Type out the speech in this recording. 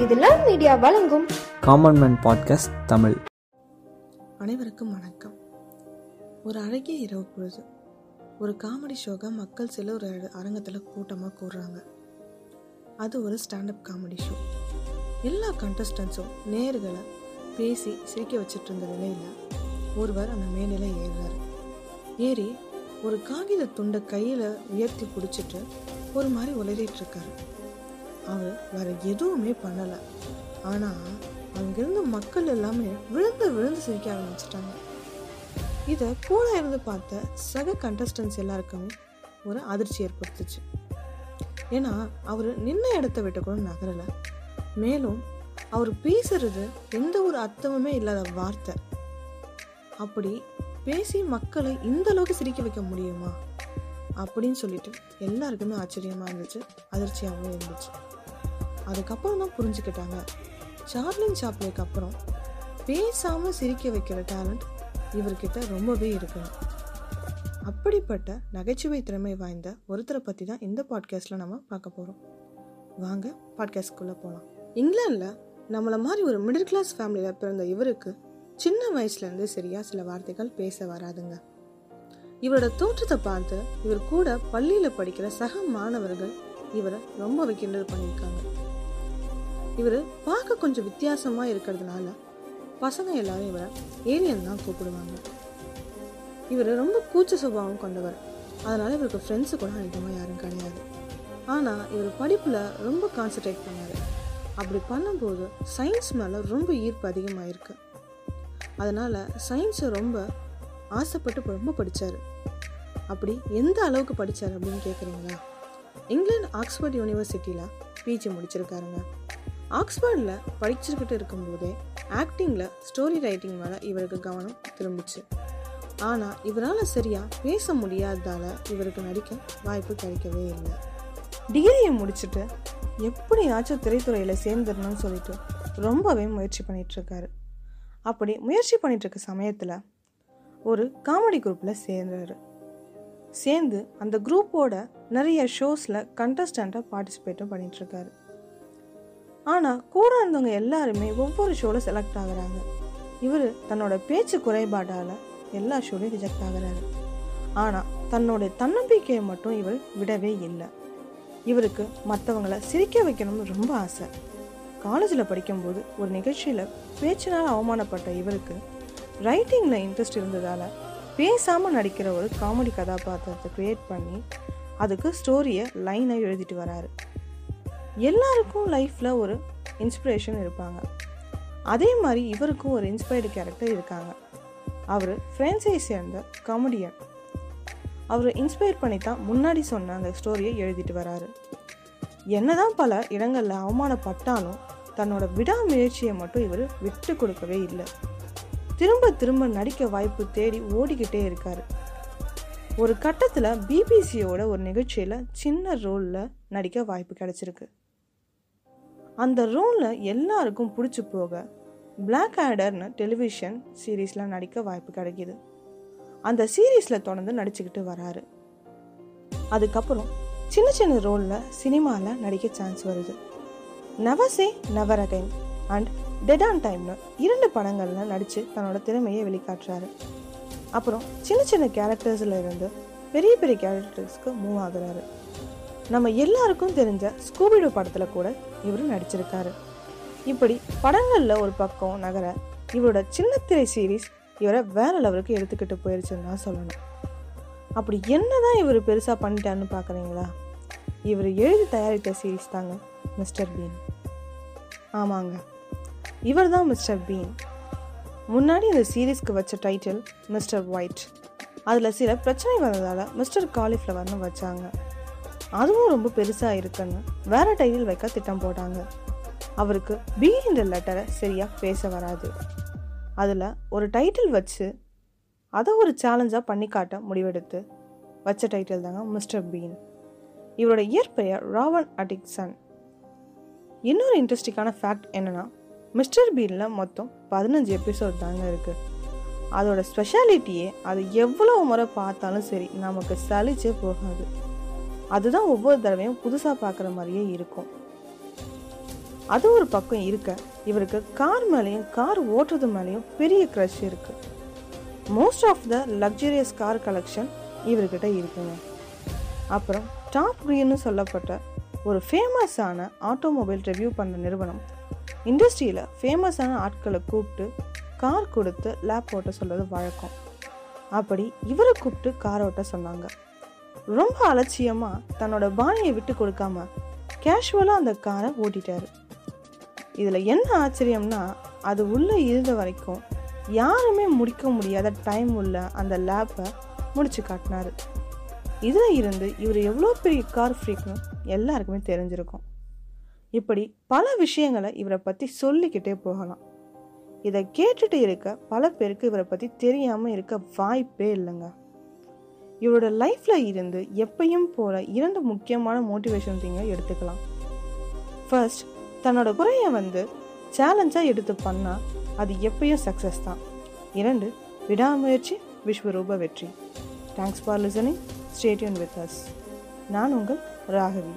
இதெல்லாம் மீடியா வழங்கும் Common Man Podcast Tamil. அனைவருக்கும் வணக்கம். ஒரு அழகிய இரவு பொழுது ஒரு காமெடி ஷோக மக்கள் சில ஒரு அரங்கத்தில் கூட்டமாக கூடுறாங்க. அது ஒரு ஸ்டாண்டப் காமெடி ஷோ எல்லா கண்டஸ்டன்ஸும் நேர்களை பேசி சிரிக்க வச்சிட்டு இருந்த நிலையில் ஒருவர் அந்த மேடையில் ஏறுறாரு. ஏறி ஒரு காகித துண்டை கையில் உயர்த்தி பிடிச்சிட்டு ஒரு மாதிரி உளறிட்டு இருக்காரு. அவர் வேற எதுவுமே பண்ணலை. ஆனால் அங்கிருந்த மக்கள் எல்லாமே விழுந்து விழுந்து சிரிக்க ஆரம்பிச்சிட்டாங்க. இதை கூட இருந்து பார்த்த சக கண்டஸ்டன்ஸ் எல்லாருக்குமே ஒரு அதிர்ச்சி ஏற்படுத்துச்சு. ஏன்னா அவர் நின்ன இடத்த விட்டு கூட நகரலை. மேலும் அவர் பேசுறது எந்த ஒரு அர்த்தமுமே இல்லாத வார்த்தை. அப்படி பேசி மக்களை இந்த அளவுக்கு சிரிக்க வைக்க முடியுமா? அப்படின்னு சொல்லிட்டு எல்லாருக்குமே ஆச்சரியமாக இருந்துச்சு அதிர்ச்சியாகவும் இருந்துச்சு. அதுக்கப்புறம் தான் புரிஞ்சுக்கிட்டாங்க. சார்லின் சாப்லேக்கு அப்புறம் பேசாமல் சிரிக்க வைக்கிற டேலண்ட் இவர்கிட்ட ரொம்பவே இருக்கணும் அப்படிப்பட்ட நகைச்சுவை திறமை வாய்ந்த ஒருத்தரை பற்றி தான் இந்த பாட்காஸ்ட்டில் நம்ம பார்க்க போகிறோம் வாங்க பாட்காஸ்ட்குள்ளே போகலாம் இங்கிலாண்டில் நம்மளை மாதிரி ஒரு மிடில் கிளாஸ் ஃபேமிலியில் பிறந்த இவருக்கு சின்ன வயசுலேருந்து சரியாக சில வார்த்தைகள் பேச வராதுங்க. இவரோட தோற்றத்தை பார்த்து இவர் கூட பள்ளியில் படிக்கிற சக மாணவர்கள் இவரை ரொம்ப கிண்டல் பண்ணியிருக்காங்க. இவர் பார்க்க கொஞ்சம் வித்தியாசமாக இருக்கிறதுனால பசங்க எல்லாரும் இவரை ஏலியன் தான் கூப்பிடுவாங்க. இவர் ரொம்ப கூச்ச சுபாவம் கொண்டவர். அதனால இவருக்கு ஃப்ரெண்ட்ஸு கூட அதிகமாக யாரும் கிடையாது. ஆனால் இவர் படிப்பில் ரொம்ப கான்சன்ட்ரேட் பண்ணார். அப்படி பண்ணும்போது சயின்ஸ் மேலே ரொம்ப ஈர்ப்பு அதிகமாக இருக்கு அதனால் சயின்ஸை ரொம்ப ஆசைப்பட்டு ரொம்ப படித்தார் அப்படி எந்த அளவுக்கு படித்தார் அப்படின்னு கேட்குறீங்களா இங்கிலாந்து ஆக்ஸ்போர்ட் யூனிவர்சிட்டியில் பிஜி முடிச்சிருக்காருங்க. ஆக்ஸ்போர்டில் படிச்சுக்கிட்டு இருக்கும்போதே ஆக்டிங்கில் ஸ்டோரி ரைட்டிங் மேலே இவருக்கு கவனம் திரும்பிச்சு. ஆனால் இவரால் சரியாக பேச முடியாததால் இவருக்கு நடிக்க வாய்ப்பு கிடைக்கவே இல்லை. டிகிரியை முடிச்சுட்டு எப்படியாச்சும் திரைத்துறையில் சேர்ந்துடணும்னு சொல்லிட்டு ரொம்பவே முயற்சி பண்ணிட்டு இருக்காரு. அப்படி முயற்சி பண்ணிட்டு இருக்க சமயத்தில் ஒரு காமெடி குரூப்பில் சேர்ந்தாரு சேர்ந்து அந்த குரூப்போட நிறைய ஷோஸில் கண்டஸ்டண்ட்டாக பார்ட்டிசிபேட்டும் பண்ணிட்டு ஆனால் கூட இருந்தவங்க எல்லாருமே ஒவ்வொரு ஷோவில் செலக்ட் ஆகுறாங்க. இவர் தன்னோட பேச்சு குறைபாடால் எல்லா ஷோலையும் ரிஜெக்ட் ஆகுறாரு. ஆனால் தன்னுடைய தன்னம்பிக்கையை மட்டும் இவர் விடவே இல்லை. இவருக்கு மற்றவங்கள சிரிக்க வைக்கணும்னு ரொம்ப ஆசை. காலேஜில் படிக்கும்போது ஒரு நிகழ்ச்சியில் பேச்சினால் அவமானப்பட்ட இவருக்கு ரைட்டிங்கில் இன்ட்ரெஸ்ட் இருந்ததால் பேசாமல் நடிக்கிற ஒரு காமெடி கதாபாத்திரத்தை க்ரியேட் பண்ணி அதுக்கு ஸ்டோரியை லைனாக எழுதிட்டு வராரு. எல்லாருக்கும் லைஃப்பில் ஒரு இன்ஸ்பிரேஷன் இருப்பாங்க. அதே மாதிரி இவருக்கும் ஒரு இன்ஸ்பயர்டு கேரக்டர் இருக்காங்க. அவர் ஃப்ரான்ஸை சேர்ந்த காமெடியன் அவர் இன்ஸ்பயர் பண்ணி தான் முன்னாடி சொன்ன அந்த ஸ்டோரியை எழுதிட்டு வராரு. என்னதான் பல இடங்களில் அவமானப்பட்டாலும் தன்னோட விடாமுயற்சியை மட்டும் இவர் விட்டு கொடுக்கவே இல்லை. திரும்ப திரும்ப நடிக்க வாய்ப்பு தேடி ஓடிக்கிட்டே இருக்கார். ஒரு கட்டத்தில் பிபிசியோட ஒரு நிகழ்ச்சியில் சின்ன ரோலில் நடிக்க வாய்ப்பு கிடச்சிருக்கு. அந்த ரோலில் எல்லாருக்கும் பிடிச்சி போக பிளாக் ஆடர்னு டெலிவிஷன் சீரீஸில் நடிக்க வாய்ப்பு கிடைக்கிது. அந்த சீரீஸில் தொடர்ந்து நடிச்சுக்கிட்டு வராரு. அதுக்கப்புறம் சின்ன சின்ன ரோலில் சினிமாவில் நடிக்க சான்ஸ் வருது. Never say never again and dead on டைம்னு இரண்டு படங்களில் நடித்து தன்னோட திறமையை வெளிக்காட்டுறாரு. அப்புறம் சின்ன சின்ன கேரக்டர்ஸில் இருந்து பெரிய பெரிய கேரக்டர்ஸ்க்கு மூவ் ஆகுறாரு. நம்ம எல்லாருக்கும் தெரிஞ்ச ஸ்கூபிடோ படத்தில் கூட இவர் நடிச்சிருக்காரு. இப்படி படங்களில் ஒரு பக்கம் நகர இவரோட சின்னத்திரை சீரீஸ் இவரை வேற லெவலுக்கு எடுத்துக்கிட்டு போயிருச்சுன்னு தான் சொல்லணும். அப்படி என்ன தான் இவர் பெருசாக பண்ணிட்டான்னு பார்க்குறீங்களா இவர் எழுதி தயாரித்த சீரீஸ் தாங்க மிஸ்டர் பீன். ஆமாங்க. இவர் தான் மிஸ்டர் பீன். முன்னாடி இந்த சீரீஸ்க்கு வச்ச டைட்டில் மிஸ்டர் ஒயிட் அதில் சில பிரச்சனை வந்ததால் மிஸ்டர் காலிஃப்ளவர்னு வச்சாங்க. அதுவும் ரொம்ப பெருசாக இருக்குன்னு வேற டைட்டில் வைக்க திட்டம் போட்டாங்க. அவருக்கு பி என்ற லெட்டரை சரியாக பேச வராது. அதில் ஒரு டைட்டில் வச்சு அதை ஒரு சேலஞ்சாக பண்ணி காட்ட முடிவெடுத்து வச்ச டைட்டில் தாங்க மிஸ்டர் பீன் இவரோட இயற்பெயர் ராவன் அடிக்சன் இன்னொரு இன்ட்ரெஸ்டிங்கான ஃபேக்ட் என்னென்னா மிஸ்டர் பீனில் மொத்தம் பதினஞ்சு எபிசோட் தாங்க இருக்குது அதோட ஸ்பெஷாலிட்டியே அது எவ்வளோ முறை பார்த்தாலும் சரி நமக்கு சலிச்சே போகாது. அதுதான் ஒவ்வொரு தடவையும் புதுசாக பார்க்குற மாதிரியே இருக்கும். அது ஒரு பக்கம் இருக்க இவருக்கு கார் மேலேயும் கார் ஓட்டுறது மேலேயும் பெரிய க்ரஷ் இருக்குது most of the luxurious car collection இவர்கிட்ட இருக்குங்க. அப்புறம் டாப் க்ரீன்னு சொல்லப்பட்ட ஒரு ஃபேமஸான ஆட்டோமொபைல் ரிவ்யூ பண்ண நிறுவனம் இண்டஸ்ட்ரியில் ஃபேமஸான ஆட்களை கூப்பிட்டு கார் கொடுத்து லேப் ஓட்ட சொல்கிறது வழக்கம். அப்படி இவரை கூப்பிட்டு கார் ஓட்ட சொன்னாங்க. ரொம்ப அலட்சியமாக தன்னோட பாணியை விட்டு கொடுக்காம கேஷுவலாக அந்த காரை ஓட்டிட்டாரு. இதில் என்ன ஆச்சரியம்னா அது உள்ளே இருந்த வரைக்கும் யாருமே முடிக்க முடியாத டைம் உள்ள அந்த லேப்பை முடிச்சு காட்டினாரு. இதில் இருந்து இவர் எவ்வளோ பெரிய கார் ஃப்ரீக்னு எல்லாருக்குமே தெரிஞ்சிருக்கும். இப்படி பல விஷயங்களை இவரை பற்றி சொல்லிக்கிட்டே போகலாம். இதை கேட்டுட்டு இருக்க பல பேருக்கு இவரை பற்றி தெரியாமல் இருக்க வாய்ப்பே இல்லைங்க. இவரோட லைஃப்பில் இருந்து எப்பயும் போல இரண்டு முக்கியமான மோட்டிவேஷன் திங்கை எடுத்துக்கலாம். ஃபர்ஸ்ட் தன்னோட குறையை வந்து சேலஞ்சாக எடுத்து பண்ணால் அது எப்பயும் சக்ஸஸ் தான். இரண்டு விடாமுயற்சி விஸ்வரூப வெற்றி. Thanks for listening stay tuned with us நான் உங்கள் ராகவி.